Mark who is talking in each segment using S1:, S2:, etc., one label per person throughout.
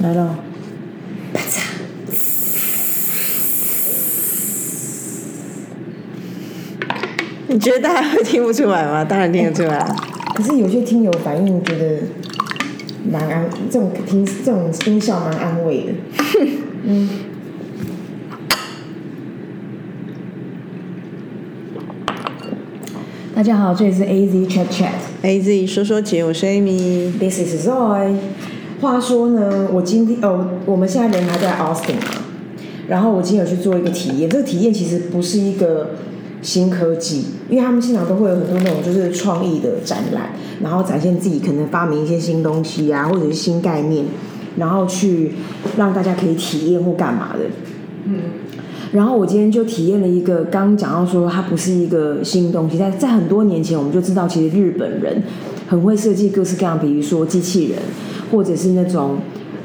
S1: 来了，
S2: 啪嚓！你觉得大家会听不出来吗？当然听得出来。
S1: 可是有些听友反应觉得蛮安，这种听这种音效蛮安慰的。嗯。大家好，这里是 A Z Chat Chat。
S2: A Z 说说姐，我是 Amy。
S1: This is Zoe。话说呢，我今天哦，我们现在人还在 Austin 嘛，然后我今天有去做一个体验。这个体验其实不是一个新科技，因为他们现场都会有很多那种就是创意的展览，然后展现自己可能发明一些新东西啊，或者是新概念，然后去让大家可以体验或干嘛的。嗯。然后我今天就体验了一个，刚刚讲到说它不是一个新东西，在在很多年前我们就知道，其实日本人很会设计各式各样，比如说机器人，或者是那种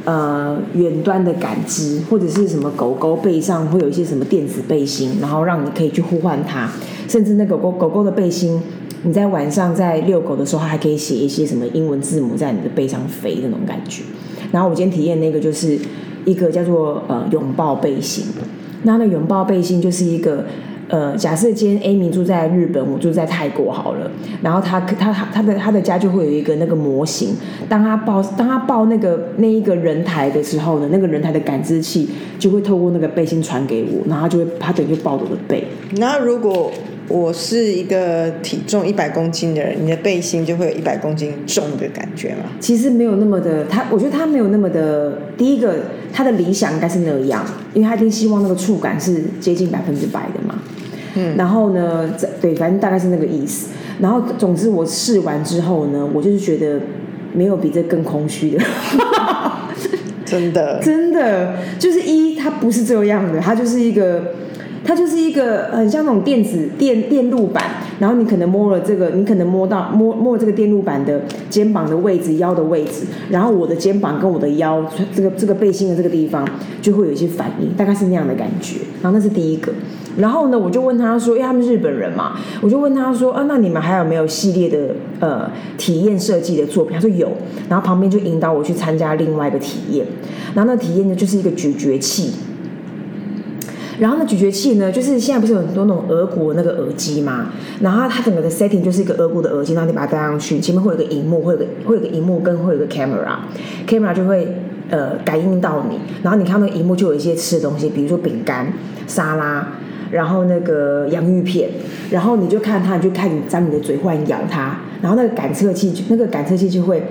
S1: 呃远端的感知，或者是什么狗狗背上会有一些什么电子背心，然后让你可以去呼唤它，甚至那狗狗狗狗的背心，你在晚上在遛狗的时候，它还可以写一些什么英文字母在你的背上飞那种感觉。然后我今天体验那个就是一个叫做呃拥抱背心。那那拥抱背心就是一个，呃，假设今天 Amy 住在日本，我住在泰国好了，然后他他他他的他的家就会有一个那个模型，当他抱当他抱那个那一个人台的时候呢，那个人台的感知器就会透过那个背心传给我，然后他就会他等于就抱着我的背。
S2: 那如果我是一个体重一百公斤的人，你的背心就会有一百公斤重的感觉吗？
S1: 其实没有那么的，他我觉得他没有那么的，第一个他的理想应该是那样，因为他一定希望那个触感是接近百分之百的嘛。嗯，然后呢，这对，反正大概是那个意思。然后总之我试完之后呢，我就是觉得没有比这更空虚的。
S2: 真的，
S1: 真的就是一，它不是这样的，它就是一个，它就是一个很像那种电子电电路板，然后你可能摸了这个，你可能摸到摸摸这个电路板的肩膀的位置、腰的位置，然后我的肩膀跟我的腰这个这个背心的这个地方就会有一些反应，大概是那样的感觉。然后那是第一个，然后呢，我就问他说，因为他们日本人嘛，我就问他说，啊，那你们还有没有系列的呃体验设计的作品？他说有，然后旁边就引导我去参加另外一个体验，然后那体验呢就是一个咀嚼器。然后那咀嚼器呢，就是现在不是有很多那种俄国那个耳机嘛，然后它整个的 setting 就是一个俄国的耳机，然后你把它戴上去，前面会有个荧幕，会有个会有个荧幕跟会有个 camera，camera 就会呃感应到你，然后你看那个荧幕就有一些吃的东西，比如说饼干、沙拉，然后那个洋芋片，然后你就看它，你就看你张你的嘴换咬它，然后那个感测器那个感测器就会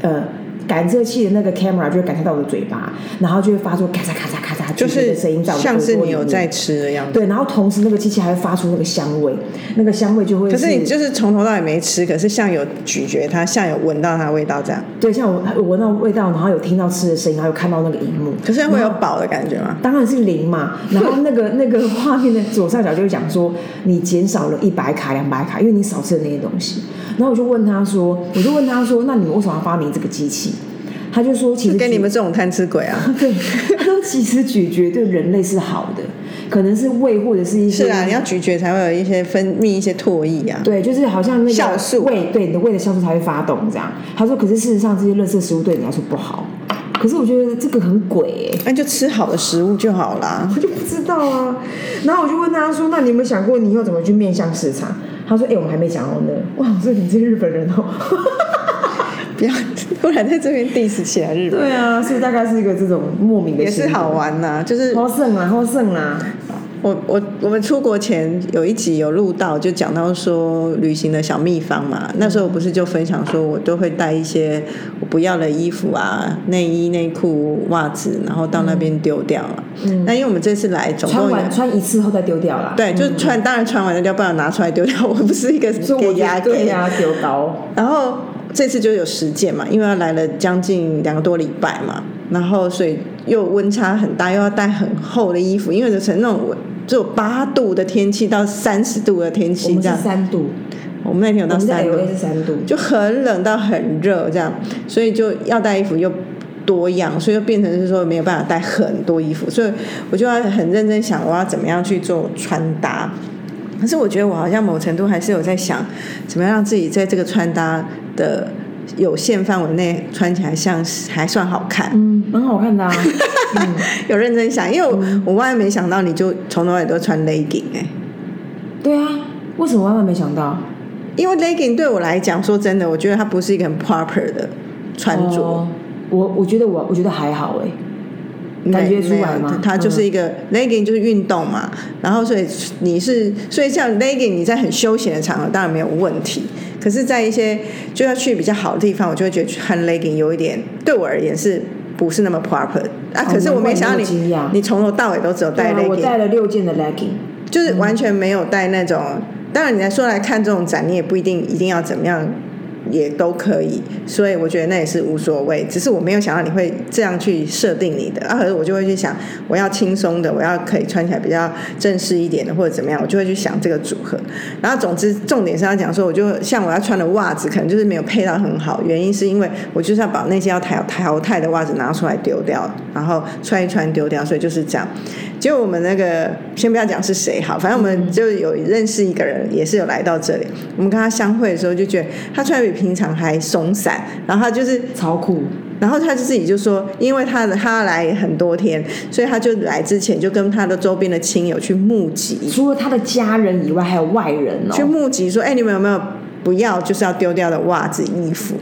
S1: 呃。感测器的那个 camera 就会感测到我的嘴巴，然后就会发出咔嚓咔嚓咔嚓
S2: 就是
S1: 声音在我的
S2: 像是你有在吃的样子。
S1: 对，然后同时那个机器还会发出那个香味，那个香味就会
S2: 可是你就是从头到尾没吃，可是像有咀嚼它，像有闻到它的味道这样。
S1: 对，像我我闻到味道，然后有听到吃的声音，然后有看到那个荧幕，
S2: 可是会有饱的感觉吗？
S1: 当然是零嘛。然后那个 那个画面的左上角就会讲说你减少了一百卡、两百卡，因为你少吃了那些东西。然后我就问他说，我就问他说，那你们为什么要发明这个机器？他就说，其实
S2: 跟你们这种贪吃鬼啊！
S1: 对，他说其实咀嚼对人类是好的，可能是胃或者是一些
S2: 是啊，你要咀嚼才会有一些分泌一些唾液啊。
S1: 对，就是好像那个
S2: 酵素
S1: 胃，对你的胃的酵素才会发动这样。他说，可是事实上这些垃圾食物对你来说不好。可是我觉得这个很鬼哎、
S2: 那就吃好的食物就好啦。
S1: 我就不知道啊。然后我就问他说：“那你有没有想过你以后怎么去面向市场？”他说：“哎、我们还没讲到呢。”哇，我说你这日本人哦。
S2: 不要突然在这边 diss 起来日本，
S1: 对啊，所以大概是一个这种莫名的
S2: 也是好玩呐、就是
S1: 好胜啦，好胜啦。
S2: 我我我们出国前有一集有录到，就讲到说旅行的小秘方嘛。那时候我不是就分享说，我都会带一些我不要的衣服啊、内衣、内裤、袜子，然后到那边丢掉了。嗯，那因为我们这次来总
S1: 穿
S2: 共有
S1: 完穿一次后再丢掉啦。
S2: 对，就是穿，当然穿完了要不然拿出来丢掉。我不是一个给牙给
S1: 觉得对呀、丢 高。
S2: 然后这次就有实践嘛，因为要来了将近两个多礼拜嘛，然后所以又温差很大，又要带很厚的衣服，因为就成那种只有八度的天气到三十度的天气这样，
S1: 三度，
S2: 我们那天有到三度。
S1: 是三度，
S2: 就很冷到很热这样，所以就要带衣服又多样，所以就变成是说没有办法带很多衣服，所以我就要很认真想我要怎么样去做穿搭。可是我觉得我好像某程度还是有在想，怎么样让自己在这个穿搭的有限范围内穿起来像是还算好看。
S1: 嗯，蛮好看的啊。嗯，
S2: 有认真想，因为我、我万万没想到你就从头到尾都穿 legging 哎、
S1: 对啊，为什么万万没想到？
S2: 因为 legging 对我来讲，说真的，我觉得它不是一个很 proper 的穿着。
S1: 哦我我觉得我我觉得还好哎。感觉出来吗
S2: 它就是一个 legging 就是运动嘛，然后所以你是所以像 legging 你在很休闲的场合当然没有问题，可是，在一些就要去比较好的地方，我就会觉得很 legging 有一点对我而言是不是那么 proper 啊？可是我没想到
S1: 你
S2: 你你从头到尾都只有带
S1: 对啊，我
S2: legging，
S1: 带了六件的 legging。
S2: 就是完全没有带那种。当然，你来说来看这种展，你也不一定一定要怎么样，也都可以。所以我觉得那也是无所谓。只是我没有想到你会这样去设定你的，啊，可是我就会去想，我要轻松的，我要可以穿起来比较正式一点的，或者怎么样，我就会去想这个组合。然后总之重点是要讲说，我就像我要穿的袜子，可能就是没有配到很好，原因是因为我就是要把那些要淘淘汰的袜子拿出来丢掉，然后穿一穿丢掉，所以就是这样。结果我们那个先不要讲是谁好，反正我们就有认识一个人，也是有来到这里。我们跟他相会的时候，就觉得他穿平常还松散，然后他就是
S1: 超酷，
S2: 然后他就自己就说，因为他的他来很多天，所以他就来之前就跟他的周边的亲友去募集，
S1: 除了他的家人以外，还有外人
S2: 去
S1: 哦。
S2: 募集说，哎，你们有没有不要就是要丢掉的袜子、衣服？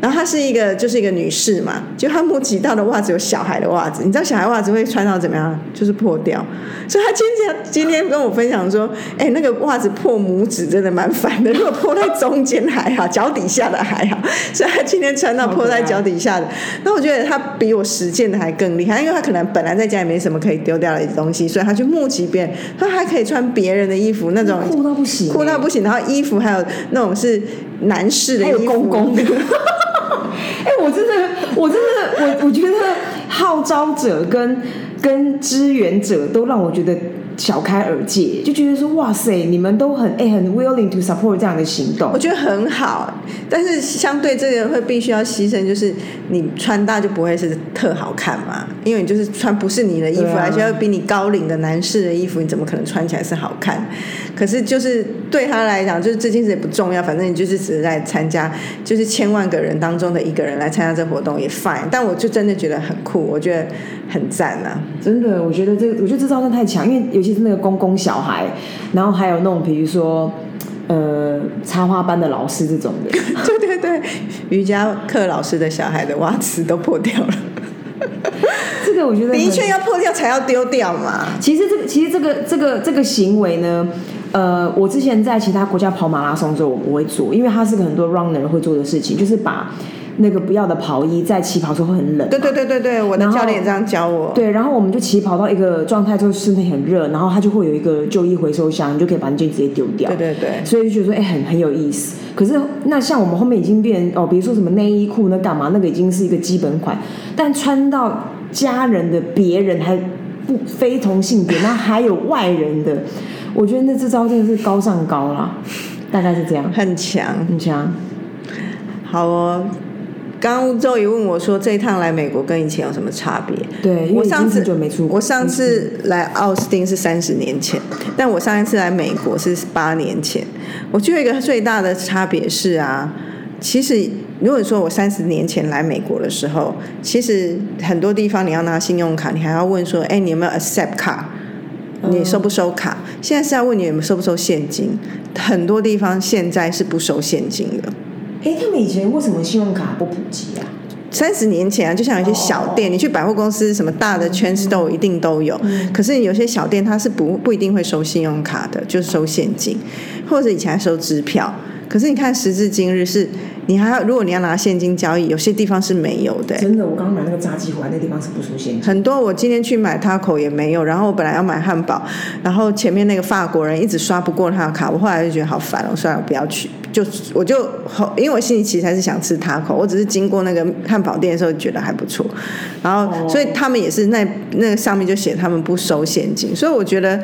S2: 然后她是一个就是一个女士嘛，就她募集到的袜子有小孩的袜子，你知道小孩袜子会穿到怎么样？就是破掉。所以她今天今天跟我分享说，哎，那个袜子破拇指真的蛮烦的，如果破在中间还好，脚底下的还好，所以她今天穿到破在脚底下的。那我觉得她比我实践的还更厉害，因为她可能本来在家里没什么可以丢掉的东西，所以她去募集别人，她还可以穿别人的衣服，那种
S1: 酷到不行欸，
S2: 酷到不行，然后衣服还有那种是男士的
S1: 还有，公公的。哎、我真的，我真的，我我觉得号召者跟跟支援者都让我觉得小开耳界，就觉得说哇塞，你们都很哎、很 willing to support 这样的行动
S2: 我。觉得很好，但是相对这个会必须要牺牲，就是你穿搭就不会是特好看嘛，因为你就是穿不是你的衣服，
S1: 啊
S2: 而且要比你高领的男士的衣服，你怎么可能穿起来是好看？可是就是对他来讲，就是这件事也不重要，反正你就是只是在参加，就是千万个人当中的一个人来参加这活动也 fine，但我就真的觉得很酷，我觉得很赞啊。
S1: 真的，我觉得这，我觉得这招真的太强，因为尤其是那个公公小孩，然后还有那种比如说呃插花班的老师这种的，
S2: 对对对，瑜伽课老师的小孩的袜子都破掉了，
S1: 这个我觉得
S2: 的确要破掉才要丢掉嘛。
S1: 其实这个，其实这个这个这个行为呢，呃，我之前在其他国家跑马拉松的时候，我不会做，因为它是个很多 runner 会做的事情，就是把那个不要的跑衣在起跑的时候会很冷，
S2: 对对对对对，我的教练也这样教我。
S1: 对，然后我们就起跑到一个状态之后，身体很热，然后它就会有一个旧衣回收箱，你就可以把那件直接丢掉。
S2: 对对对
S1: 所以就觉得说，哎、很很有意思。可是那像我们后面已经变哦，比如说什么内衣裤那干嘛，那个已经是一个基本款，但穿到家人的别人还不非同性别，那还有外人的，我觉得那这招真的是高上高啦，大概是这样，
S2: 很强，
S1: 很强。
S2: 好哦。刚刚周瑜问我说，这一趟来美国跟以前有什么差别？
S1: 对，
S2: 我上次我上次来奥斯汀是三十年前，但我上一次来美国是八年前。我觉得一个最大的差别是啊，其实如果说我三十年前来美国的时候，其实很多地方你要拿信用卡，你还要问说，哎，你有没有 accept 卡？你收不收卡？现在是要问你有没有收不收现金。很多地方现在是不收现金的。
S1: 哎，他们以前为什么信用卡不普及啊？
S2: 三十年前啊，就像有些小店，你去百货公司，什么大的圈子都一定都有。可是有些小店它是不不一定会收信用卡的，就是收现金，或者以前还收支票。可是你看时至今日是，你还要如果你要拿现金交易，有些地方是没有的、
S1: 真的，我刚刚买那个炸鸡回来，那地方是不收现金。
S2: 很多我今天去买 taco 也没有，然后我本来要买汉堡，然后前面那个法国人一直刷不过他的卡，我后来就觉得好烦哦，算了，我不要去，就我就因为我心里其实还是想吃 taco，我只是经过那个汉堡店的时候觉得还不错，然后、
S1: 哦。
S2: 所以他们也是那那个上面就写他们不收现金，所以我觉得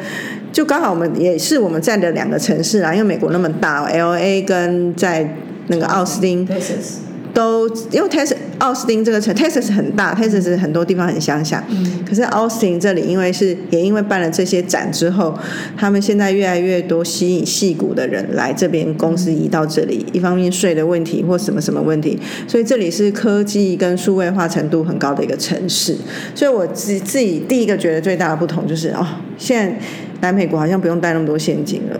S2: 就刚好我们也是我们在的两个城市啦，因为美国那么大，L A 跟在那个奥斯汀
S1: Texas
S2: 都因为 Texas 奥斯汀这个城，Texas 很大，Texas 很多地方很乡下。
S1: 嗯
S2: 可是 Austin 这里，因为是也因为办了这些展之后，他们现在越来越多吸引戏骨的人来这边，公司移到这里，一方面税的问题或什么什么问题，所以这里是科技跟数位化程度很高的一个城市。所以我自自己第一个觉得最大的不同就是哦，现在来美国好像不用带那么多现金了。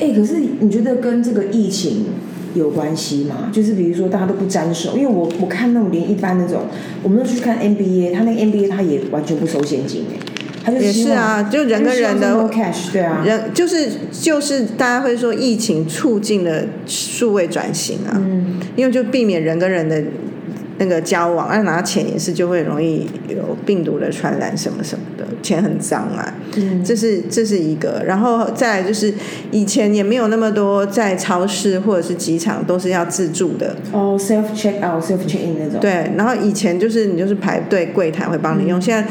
S1: 哎、可是你觉得跟这个疫情有关系吗？就是比如说大家都不沾手，因为我我看那种连一般那种，我们都去看 NBA，他那个 NBA 他也完全不收现金哎，他就
S2: 也是啊就人跟人的人就是就是大家会说疫情促进了数位转型啊，
S1: 嗯
S2: 因为就避免人跟人的那个交往，那拿钱也是就会容易有病毒的传染什么什么的，钱很脏啊，
S1: 嗯。
S2: 这是这是一个，然后再来就是以前也没有那么多在超市或者是机场都是要自助的，
S1: 哦 self check out self check in 那种，
S2: 对，然后以前就是你就是排队柜台会帮你用，现在。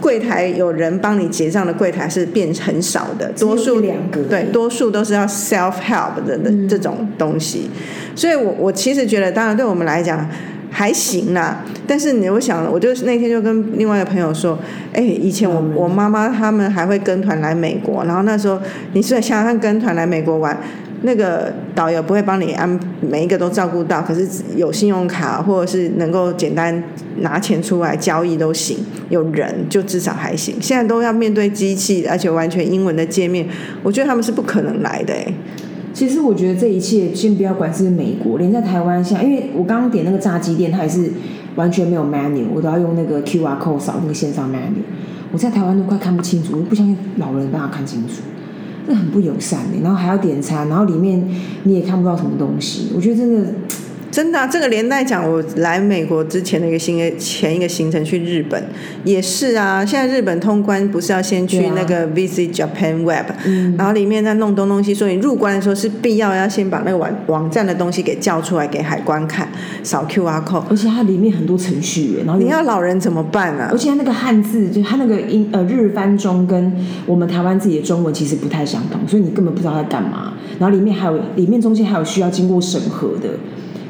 S2: 柜台有人帮你结账的柜台是变很少的，多数
S1: 一两个
S2: 对，多数都是要 self help 的的
S1: 嗯。
S2: 这种东西，所以我我其实觉得，当然对我们来讲还行啦。但是你我想，我就那天就跟另外一个朋友说，哎，以前我
S1: 嗯
S2: 我妈妈他们还会跟团来美国，然后那时候你是想想看跟团来美国玩。那个导游不会帮你安每一个都照顾到，可是有信用卡或者是能够简单拿钱出来交易都行，有人就至少还行。现在都要面对机器，而且完全英文的界面，我觉得他们是不可能来的哎、
S1: 其实我觉得这一切，先不要管是美国，连在台湾，像因为我刚刚点那个炸鸡店，它也是完全没有 menu，我都要用那个 QR code 扫那个线上 menu。我在台湾都快看不清楚，我不相信老人办法看清楚，这很不友善的。然后还要点餐，然后里面你也看不到什么东西，我觉得真的
S2: 真的啊、这个连带讲，我来美国之前的一个行前一个行程去日本也是啊。现在日本通关不是要先去那个 Visit Japan Web，、
S1: 嗯
S2: 然后里面在弄东弄西，所以入关的时候是必要要先把那个网网站的东西给叫出来给海关看，扫 QR code。
S1: 而且它里面很多程序员，然后
S2: 你要老人怎么办啊
S1: 而？且它那个汉字，就它那个英呃日翻中跟我们台湾自己的中文其实不太相同，所以你根本不知道在干嘛。然后里面还有里面中间还有需要经过审核的，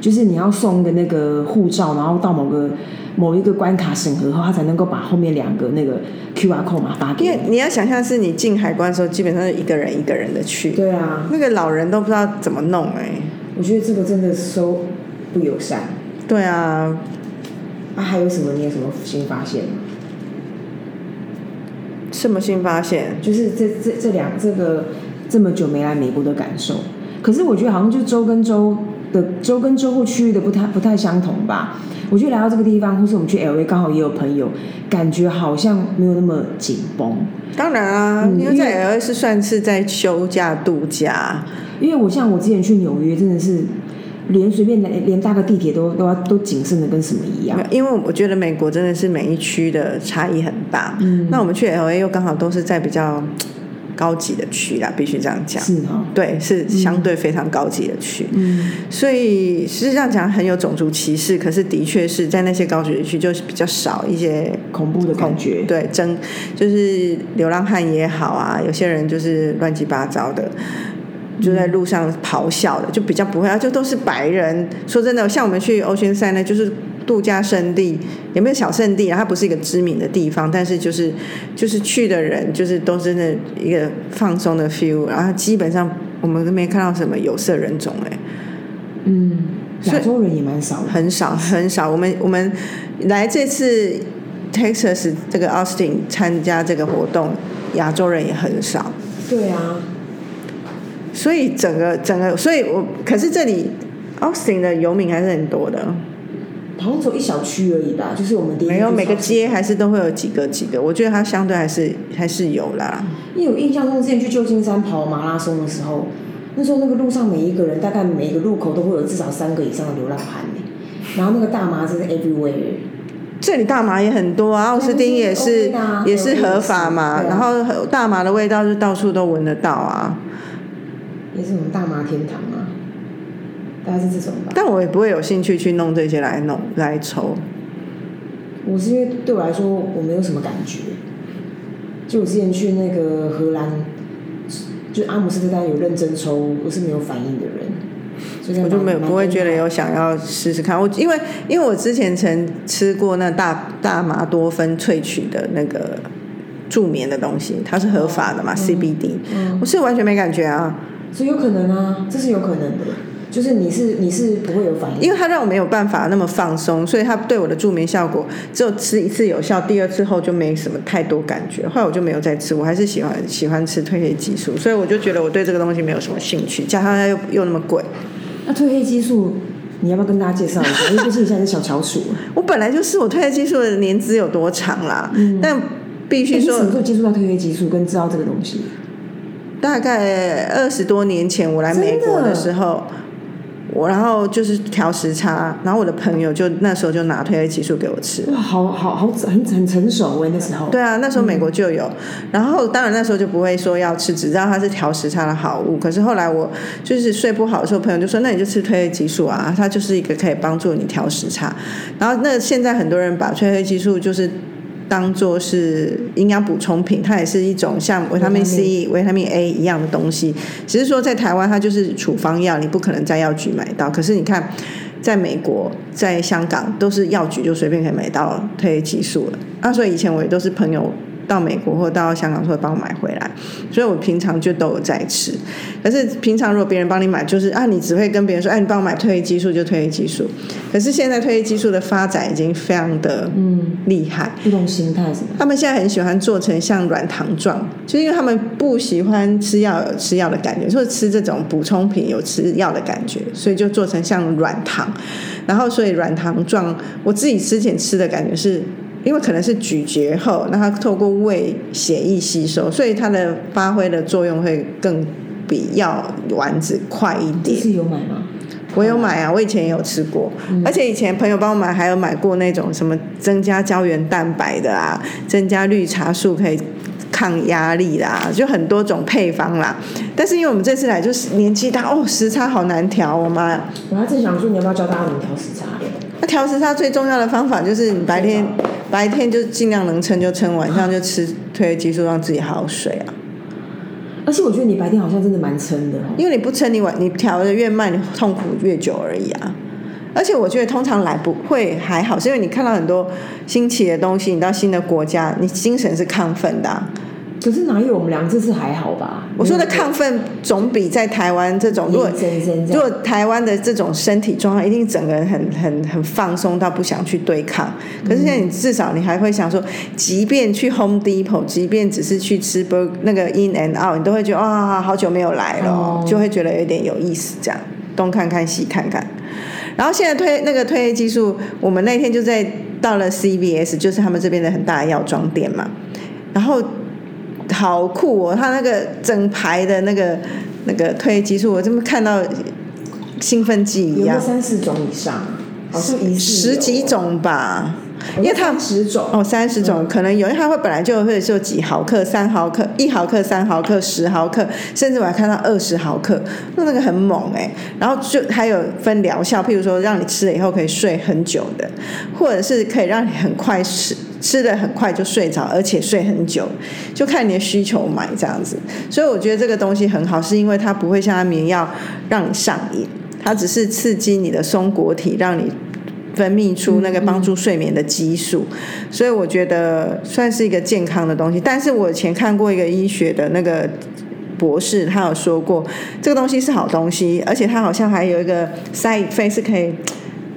S1: 就是你要送个那个护照，然后到某个某一个关卡审核后，他才能够把后面两个那个 QR code 嘛发给你。
S2: 因为你要想象是你进海关的时候，基本上是一个人一个人的去，
S1: 对啊，
S2: 那个老人都不知道怎么弄哎、
S1: 我觉得这个真的收不友善。
S2: 对啊，
S1: 啊，还有什么？你有什么新发现吗？
S2: 什么新发现？
S1: 就是这这这两这个这么久没来美国的感受。可是我觉得好像就州跟州的州跟州或区域的不太不太相同吧。我觉得来到这个地方，或是我们去 L A 刚好也有朋友，感觉好像没有那么紧绷。
S2: 当然啊，
S1: 嗯因为
S2: 在 L A 是算是在休假度假，
S1: 因为我像我之前去纽约，真的是连随便连连搭个地铁都都要都谨慎的跟什么一样。
S2: 因为我觉得美国真的是每一区的差异很大。
S1: 嗯
S2: 那我们去 L A 又刚好都是在比较高级的区啦，必须这样讲。
S1: 是哈，
S2: 对，是相对非常高级的区，
S1: 嗯，
S2: 所以实际上讲很有种族歧视，可是的确是在那些高级的区就是比较少一些
S1: 恐怖的感觉。
S2: 对，真就是流浪汉也好啊，有些人就是乱七八糟的，就在路上咆哮的，就比较不会啊，就都是白人。说真的，像我们去欧宣赛呢，就是度假胜地，也没有小胜地啊，它不是一个知名的地方，但是就是就是去的人就是都真的一个放松的 feel，然后基本上我们都没看到什么有色人种哎、
S1: 嗯，亚洲人也蛮少的。
S2: 很少很少。我们我们来这次 Texas 这个 Austin 参加这个活动，亚洲人也很少，
S1: 对啊，
S2: 所以整个整个，所以我可是这里 Austin 的游民还是很多的，
S1: 好像只有一小区而已吧，就是我们第一
S2: 没有每个
S1: 街。
S2: 还是都会有几个几个，我觉得它相对还是还是有啦。
S1: 因为我印象中之前去旧金山跑马拉松的时候，那时候那个路上每一个人大概每一个路口都会有至少三个以上的流浪汉呢，然后那个大麻真是 everywhere。
S2: 这里大麻也很多啊，奥斯汀也是也是合法嘛，
S1: 啊
S2: 然后大麻的味道就到处都闻得到啊。
S1: 也是我们大麻天堂啊，大概是这种吧。
S2: 但我也不会有兴趣去弄这些来弄来抽。
S1: 我是因为对我来说我没有什么感觉，就我之前去那个荷兰，就阿姆斯特丹有认真抽，我是没有反应的人，就是
S2: 我就没有不会觉得有想要试试看。我因为因为我之前曾吃过那大大麻多酚萃取的那个助眠的东西，它是合法的嘛、CBD，
S1: 嗯
S2: 我是完全没感觉啊，
S1: 所以有可能啊，这是有可能的，就是你是你是不会有反应，
S2: 因为它让我没有办法那么放松，所以它对我的助眠效果只有吃一次有效，第二次后就没什么太多感觉，后来我就没有再吃，我还是喜欢喜欢吃褪黑激素，所以我就觉得我对这个东西没有什么兴趣，加上它又又那么贵。
S1: 那褪黑激素你要不要跟大家介绍一下？因为毕竟你现在是小乔鼠，
S2: 我本来就是我褪黑激素的年资有多长啦，但必须说
S1: 什么时候接触到褪黑激素跟知道这个东西？
S2: 大概二十多年前我来美国的时候，我然后就是调时差，然后我的朋友就那时候就拿褪黑激素给我吃。
S1: 哇，好好好很很成熟哎，那时候。
S2: 对啊，那时候美国就有，然后当然那时候就不会说要吃，只知道它是调时差的好物。可是后来我就是睡不好的时候，朋友就说那你就吃褪黑激素啊，它就是一个可以帮助你调时差。然后那现在很多人把褪黑激素就是。当做是营养补充品，它也是一种像维他命 C、维他命 A 一样的东西。只是说在台湾它就是处方药，你不可能在药局买到。可是你看，在美国、在香港都是药局就随便可以买到褪黑激素了。啊，所以以前我也都是朋友到美国或到香港，会帮我买回来，所以我平常就都有在吃。可是平常如果别人帮你买，就是啊，你只会跟别人说，哎，你帮我买褪黑激素就褪黑激素。可是现在褪黑激素的发展已经非常的
S1: 嗯
S2: 厉害。
S1: 不同形态什么？
S2: 他们现在很喜欢做成像软糖状，就是因为他们不喜欢吃药有吃药的感觉，或者吃这种补充品有吃药的感觉，所以就做成像软糖。然后所以软糖状，我自己之前吃的感觉是。因为可能是咀嚼后，那它透过胃血液吸收，所以它的发挥的作用会更比药丸子快一点。
S1: 是有买吗？
S2: 我有买啊，我以前也有吃过，而且以前朋友帮我买，还有买过那种什么增加胶原蛋白的啊，增加绿茶素可以抗压力啦，就很多种配方啦。但是因为我们这次来就是年纪大哦，时差好难调，我妈呀！
S1: 我还正想说你要不要教大家怎么调时差？
S2: 那调时差最重要的方法就是你白天白天就尽量能撑就撑，晚上就吃褪黑激素让自己好好睡啊。
S1: 而且我觉得你白天好像真的蛮撑的。
S2: 因为你不撑，你晚你调的越慢，你痛苦越久而已啊。而且我觉得通常来不会还好，是因为你看到很多新奇的东西，你到新的国家，你精神是亢奋的、
S1: 可是哪有我们俩这次还好吧？
S2: 我说的亢奋总比在台湾这种，如果如果台湾的这种身体状况，一定整个人很很很放松到不想去对抗。可是现在你至少你还会想说，即便去 Home Depot，即便只是去吃 bur 那个 In and Out，你都会觉得啊、好久没有来了哦，
S1: 哦
S2: 就会觉得有点有意思，这样东看看西看看。然后现在推那个推黑激素，我们那天就在到了 CVS，就是他们这边的很大的药妆店嘛，然后好酷哦，他那个整排的那个那个褪黑激素，我这么看到兴奋剂一样，
S1: 三四种以上，好
S2: 十几，种吧，因为它
S1: 十种。
S2: 哦，三十种可能有，因为它会本来就会就几毫克、三毫克、一毫克、三毫克、十毫克，甚至我还看到二十毫克，那那个很猛哎、然后就还有分疗效，譬如说让你吃了以后可以睡很久的，或者是可以让你很快吃。吃的很快就睡着，而且睡很久，就看你的需求买这样子。所以我觉得这个东西很好，是因为它不会像安眠药让你上瘾，它只是刺激你的松果体，让你分泌出那个帮助睡眠的激素，所以我觉得算是一个健康的东西。但是我以前看过一个医学的那个博士，他有说过这个东西是好东西，而且它好像还有一个 side effect 是可以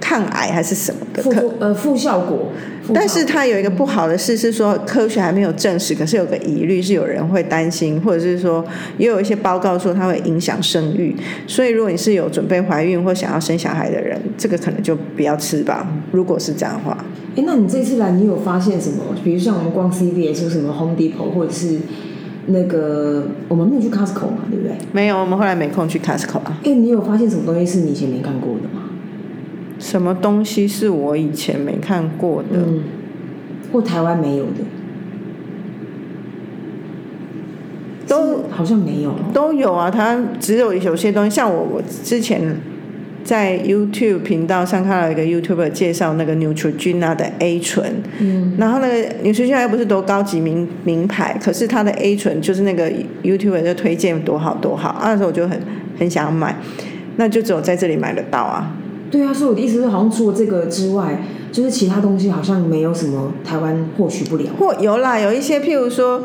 S2: 抗癌还是什么
S1: 副呃副效果，
S2: 但是它有一个不好的事是说，科学还没有证实，可是有个疑虑是有人会担心，或者是说也有一些报告说它会影响生育，所以如果你是有准备怀孕或想要生小孩的人，这个可能就不要吃吧。如果是这样的话，
S1: 哎，那你这次来，你有发现什么？比如像我们逛 CVS 或什么 Home Depot，或者是那个我们没有去 Costco 嘛，对不对？
S2: 没有，我们后来没空去 Costco 啊。
S1: 哎，你有发现什么东西是你以前没看过的吗？
S2: 什么东西是我以前没看过的？
S1: 嗯，或台湾没有的，
S2: 都
S1: 好像没有哦。
S2: 都有啊，它只有有些东西，像我我之前在 YouTube 频道上看到一个 YouTuber 介绍那个 Neutrogena 的 A 醇，
S1: 嗯，
S2: 然后那个 Neutrogena 又不是多高级名名牌，可是它的 A 醇就是那个 YouTuber 就推荐多好多好，啊那时候我就很很想买。那就只有在这里买得到啊。
S1: 对啊，所以我的意思是，好像除了这个之外，就是其他东西好像没有什么台湾获取不了。
S2: 或有啦，有一些譬如说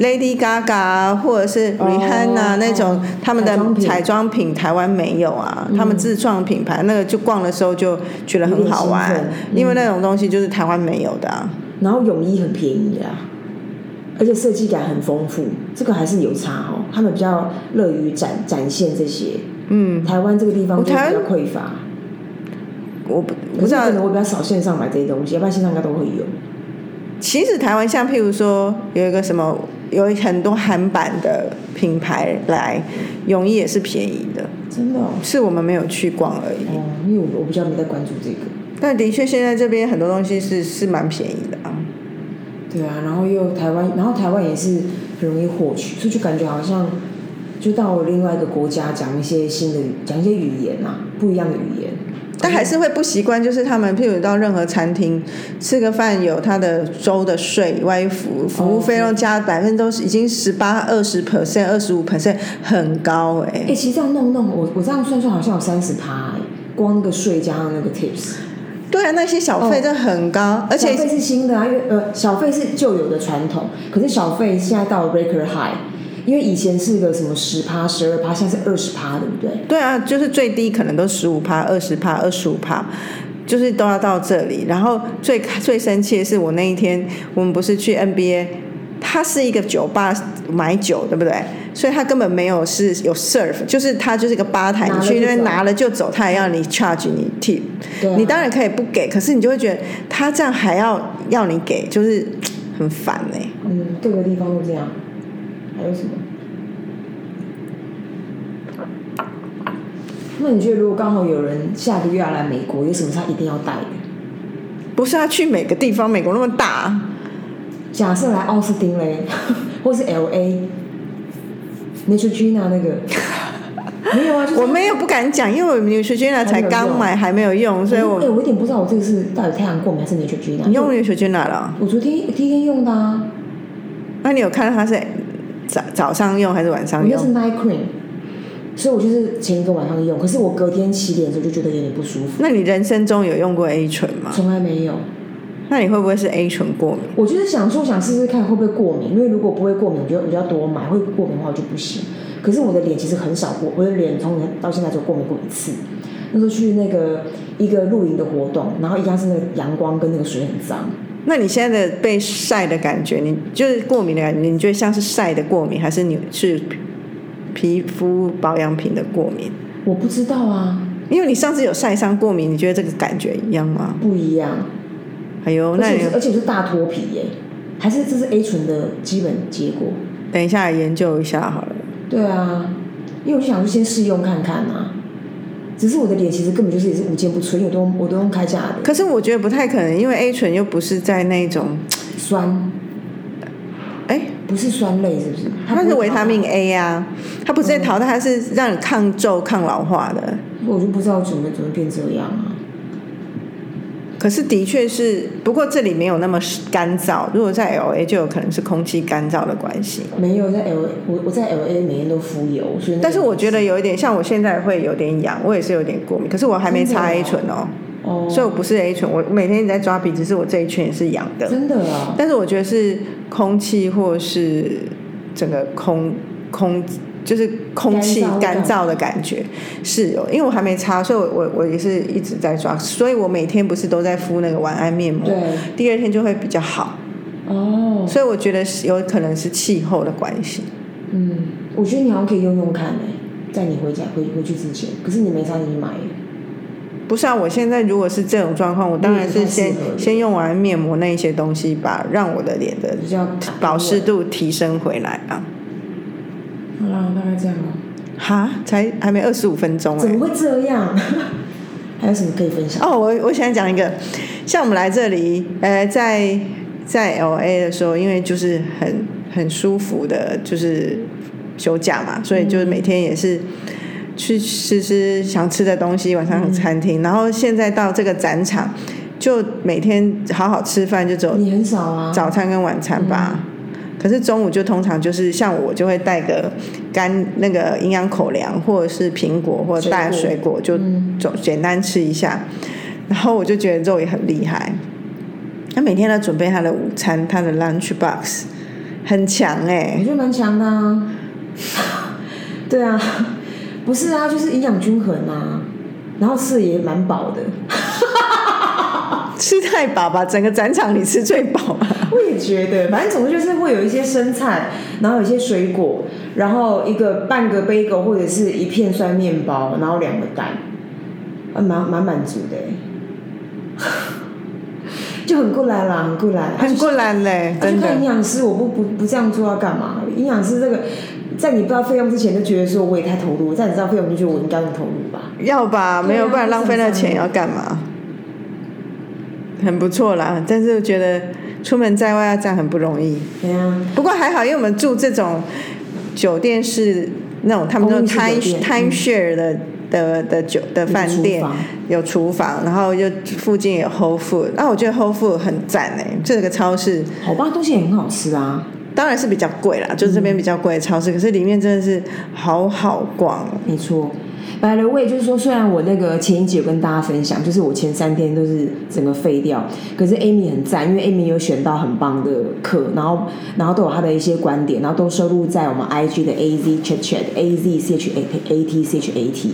S2: Lady Gaga 或者是
S1: 哦
S2: Rihanna 那种、
S1: 哦
S2: 他们的
S1: 彩妆品
S2: 台湾没有啊，他们自创品牌那个就逛的时候就觉得很好玩因为那种东西就是台湾没有的、啊。
S1: 然后泳衣很便宜啊，而且设计感很丰富，这个还是有差哦。他们比较乐于展展现这些，
S2: 嗯，
S1: 台湾这个地方就比较匮乏。
S2: 我不不知道
S1: 可能我比较少线上买这些东西，要不然线上应该都会有。
S2: 其实台湾像譬如说有一个什么，有很多韩版的品牌来，泳衣也是便宜的，
S1: 真的哦，
S2: 是我们没有去逛而已。
S1: 哦因为我我比较没在关注这个。
S2: 但的确现在这边很多东西是是蛮便宜的啊。
S1: 对啊，然后又台湾，然后台湾也是很容易获取，所以就感觉好像就到了另外一个国家讲一些新的，讲一些语言啊，不一样的语言。
S2: 但还是会不习惯，就是他们譬如到任何餐厅吃个饭，有他的州的税以外，服服务费用加百分之都是已经十八、二十 percent、二十五 percent，很高哎、
S1: 哎、其实这样弄弄，我我这样算算好像有三十趴哎，光那个税加上那个 tips，
S2: 对啊，那些小费真的很高，而且
S1: 小费是新的啊，因为呃小费是旧有的传统，可是小费现在到了 record high，因为以前是个什么十趴、十二趴，现在是二十趴，对不对？
S2: 对啊，就是最低可能都十五趴、二十趴、二十五趴，就是都要到这里。然后最最生气的是，我那一天我们不是去 NBA，它是一个酒吧买酒，对不对？所以他根本没有是有 serve，就是他就是一个吧台，你去那边拿了就走，他也要你 charge 你 tip，、
S1: 啊
S2: 你当然可以不给，可是你就会觉得他这样还要要你给，就是很烦哎、
S1: 嗯，各个地方都这样。还有什么？那你觉得如果刚好有人下个月要来美国，有什么是他一定要带的？
S2: 不是他去每个地方，美国那么大，
S1: 假设来奥斯汀嘞，或是 L A。Neutrogena 那个没有啊，就是
S2: 我没有不敢讲，因为我 Neutrogena 才刚买，还没有用，所以我
S1: 哎、我有点不知道我这个是到底太阳过敏还是 Neutrogena。
S2: 你用 Neutrogena 了？
S1: 我昨天第一天用的啊，
S2: 那你有看到它是早早上用还是晚上
S1: 我那是
S2: 用
S1: ？night cream，所以我就是前一个晚上用，可是我隔天洗脸的时候就觉得有点不舒服，
S2: 那你人生中有用过 A 醇吗？
S1: 从来没有。
S2: 那你会不会是 A 醇过敏？
S1: 我就是想说，想试试看会不会过敏，因为如果不会过敏，我就我就要多买；会过敏的话，我就不行。可是我的脸其实很少过，我的脸从前到现在只有过敏过一次。那时候去那个一个露营的活动，然后一样是那个阳光跟那个水很脏。
S2: 那你现在的被晒的感觉，你就是过敏的感觉，你觉得像是晒的过敏，还是你是皮肤保养品的过敏？
S1: 我不知道啊，
S2: 因为你上次有晒伤过敏，你觉得这个感觉一样吗？
S1: 不一样。
S2: 哎呦，
S1: 而
S2: 那
S1: 而且是大脱皮耶，还是这是 A 醇的基本结果？
S2: 等一下研究一下好了。
S1: 对啊，因为我就想说先试用看看啊。只是我的脸其实根本就是也是无坚不摧，因为我都用我都用开价的
S2: 可是我觉得不太可能，因为 A 醇又不是在那种，
S1: 酸，
S2: 哎，
S1: 不是酸类是不是？
S2: 它是维他命 A 啊，它不是在淘汰，它是让你抗皱、抗老化的。
S1: 我就不知道怎么怎么变这样啊。
S2: 可是的确是，不过这里没有那么干燥。如果在 L A 就有可能是空气干燥的关系。
S1: 没有在 L A，我我在 L A 每天都敷油，所以
S2: 但是我觉得有一点，像我现在会有点痒，我也是有点过敏。可是我还没擦 A 醇哦，
S1: 哦，
S2: 所以我不是 A 醇，我每天一直在抓鼻子，是我这一圈也是痒的。
S1: 真的啊，
S2: 但是我觉得是空气或是整个空空就是空气
S1: 干燥
S2: 的感觉是有，因为我还没擦，所以我我我也是一直在抓，所以我每天不是都在敷那个晚安面膜，
S1: 对，
S2: 第二天就会比较好，
S1: 哦，
S2: 所以我觉得是有可能是气候的关系。
S1: 嗯，我觉得你好像可以用用看诶，在你回家回回去之前，可是你没擦，你买，
S2: 不是啊，我现在如果是这种状况，我当然是先先用完面膜那一些东西，把让我的脸的
S1: 比较
S2: 保湿。度提升回来啊。
S1: 好啦，大概这样了。
S2: 哈，才还没二十五分钟哎、
S1: 怎么会这样？还有什么可以分享？
S2: 哦，我我想讲一个，像我们来这里，呃，在在 L A 的时候，因为就是很很舒服的，就是休假嘛，所以就是每天也是去吃吃想吃的东西，晚上餐厅，然后现在到这个展场，就每天好好吃饭，就只有
S1: 你很少啊。
S2: 早餐跟晚餐吧。可是中午就通常就是像我就会带个干那个营养口粮，或者是苹果或者带水
S1: 水
S2: 果，就总简单吃一下。然后我就觉得肉也很厉害，他每天都准备他的午餐，他的 lunch box 很强哎、
S1: 我觉得蛮强的啊。对啊，不是啊，就是营养均衡啊，然后吃的也蛮饱的。
S2: 吃太饱吧，整个展场你吃最饱啊。
S1: 我也觉得，反正总之就是会有一些生菜，然后有一些水果，然后一个半个 bagel 或者是一片酸面包，然后两个蛋，啊，蛮蛮满足的欸，就很过来啦，很过来，
S2: 很过来嘞，真的
S1: 而且看营。养师，我不不不这样做要干嘛？营养师这个，在你不知道费用之前就觉得说我也太投入，在你知道费用就觉得我应该用投入吧。
S2: 要吧，没有，不然浪费那钱要干嘛？很不错啦，但是我觉得出门在外要这样很不容易。
S1: 对啊，
S2: 不过还好，因为我们住这种酒店是那种他们说
S1: 公寓式
S2: time time share 的的的酒的饭店
S1: 有厨房
S2: 房，然后又附近有 Whole Food，那我觉得 Whole Food 很赞哎，这个超市
S1: 好吧，东西也很好吃啊，
S2: 当然是比较贵啦，就是这边比较贵的超市，可是里面真的是好好逛哦。
S1: 没错。By the way，就是说，虽然我那个前一集有跟大家分享，就是我前三天都是整个废掉，可是 Amy 很赞，因为 Amy 有选到很棒的课，然后然后都有她的一些观点，然后都收录在我们 IG 的 AZ Chat Chat A Z C H A A T C H A T，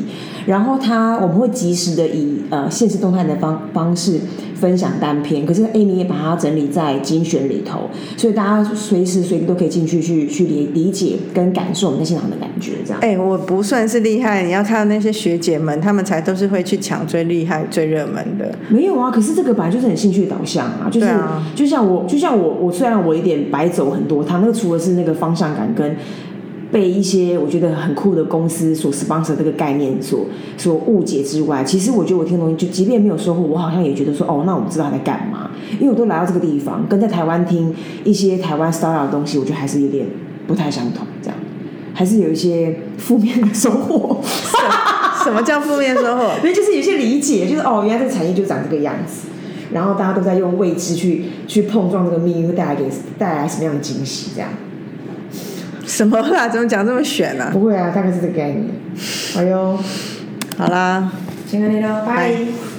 S1: 然后他我们会及时的以呃现实动态的方方式分享单篇，可是 Amy 也把它整理在精选里头，所以大家随时随地都可以进去去去理理解跟感受我们在现场的感觉，这样。
S2: 哎、我不算是厉害，你要看到那些学姐们，她们才都是会去抢最厉害、最热门的。
S1: 没有啊，可是这个本来就是很兴趣导向啊，就是、
S2: 啊
S1: 就像我，就像我，我虽然我有点白走很多趟，那个除了是那个方向感跟被一些我觉得很酷的公司所 sponsor 这个概念所所误解之外，其实我觉得我听的东西，就即便没有收获，我好像也觉得说，哦，那我知道他在干嘛，因为我都来到这个地方，跟在台湾听一些台湾 startup 的东西，我觉得还是有点不太相同，这样还是有一些负面的收获。
S2: 什么叫负面收获？
S1: 因为就是有些理解，就是哦，原来这个产业就长这个样子，然后大家都在用未知去去碰撞这个命运，会带来给带来什么样的惊喜？这样
S2: 什么啦？怎么讲这么悬呢、啊？
S1: 不会啊，大概是这个概念。哎呦，
S2: 好啦，
S1: 先跟你聊，
S2: 拜
S1: 拜。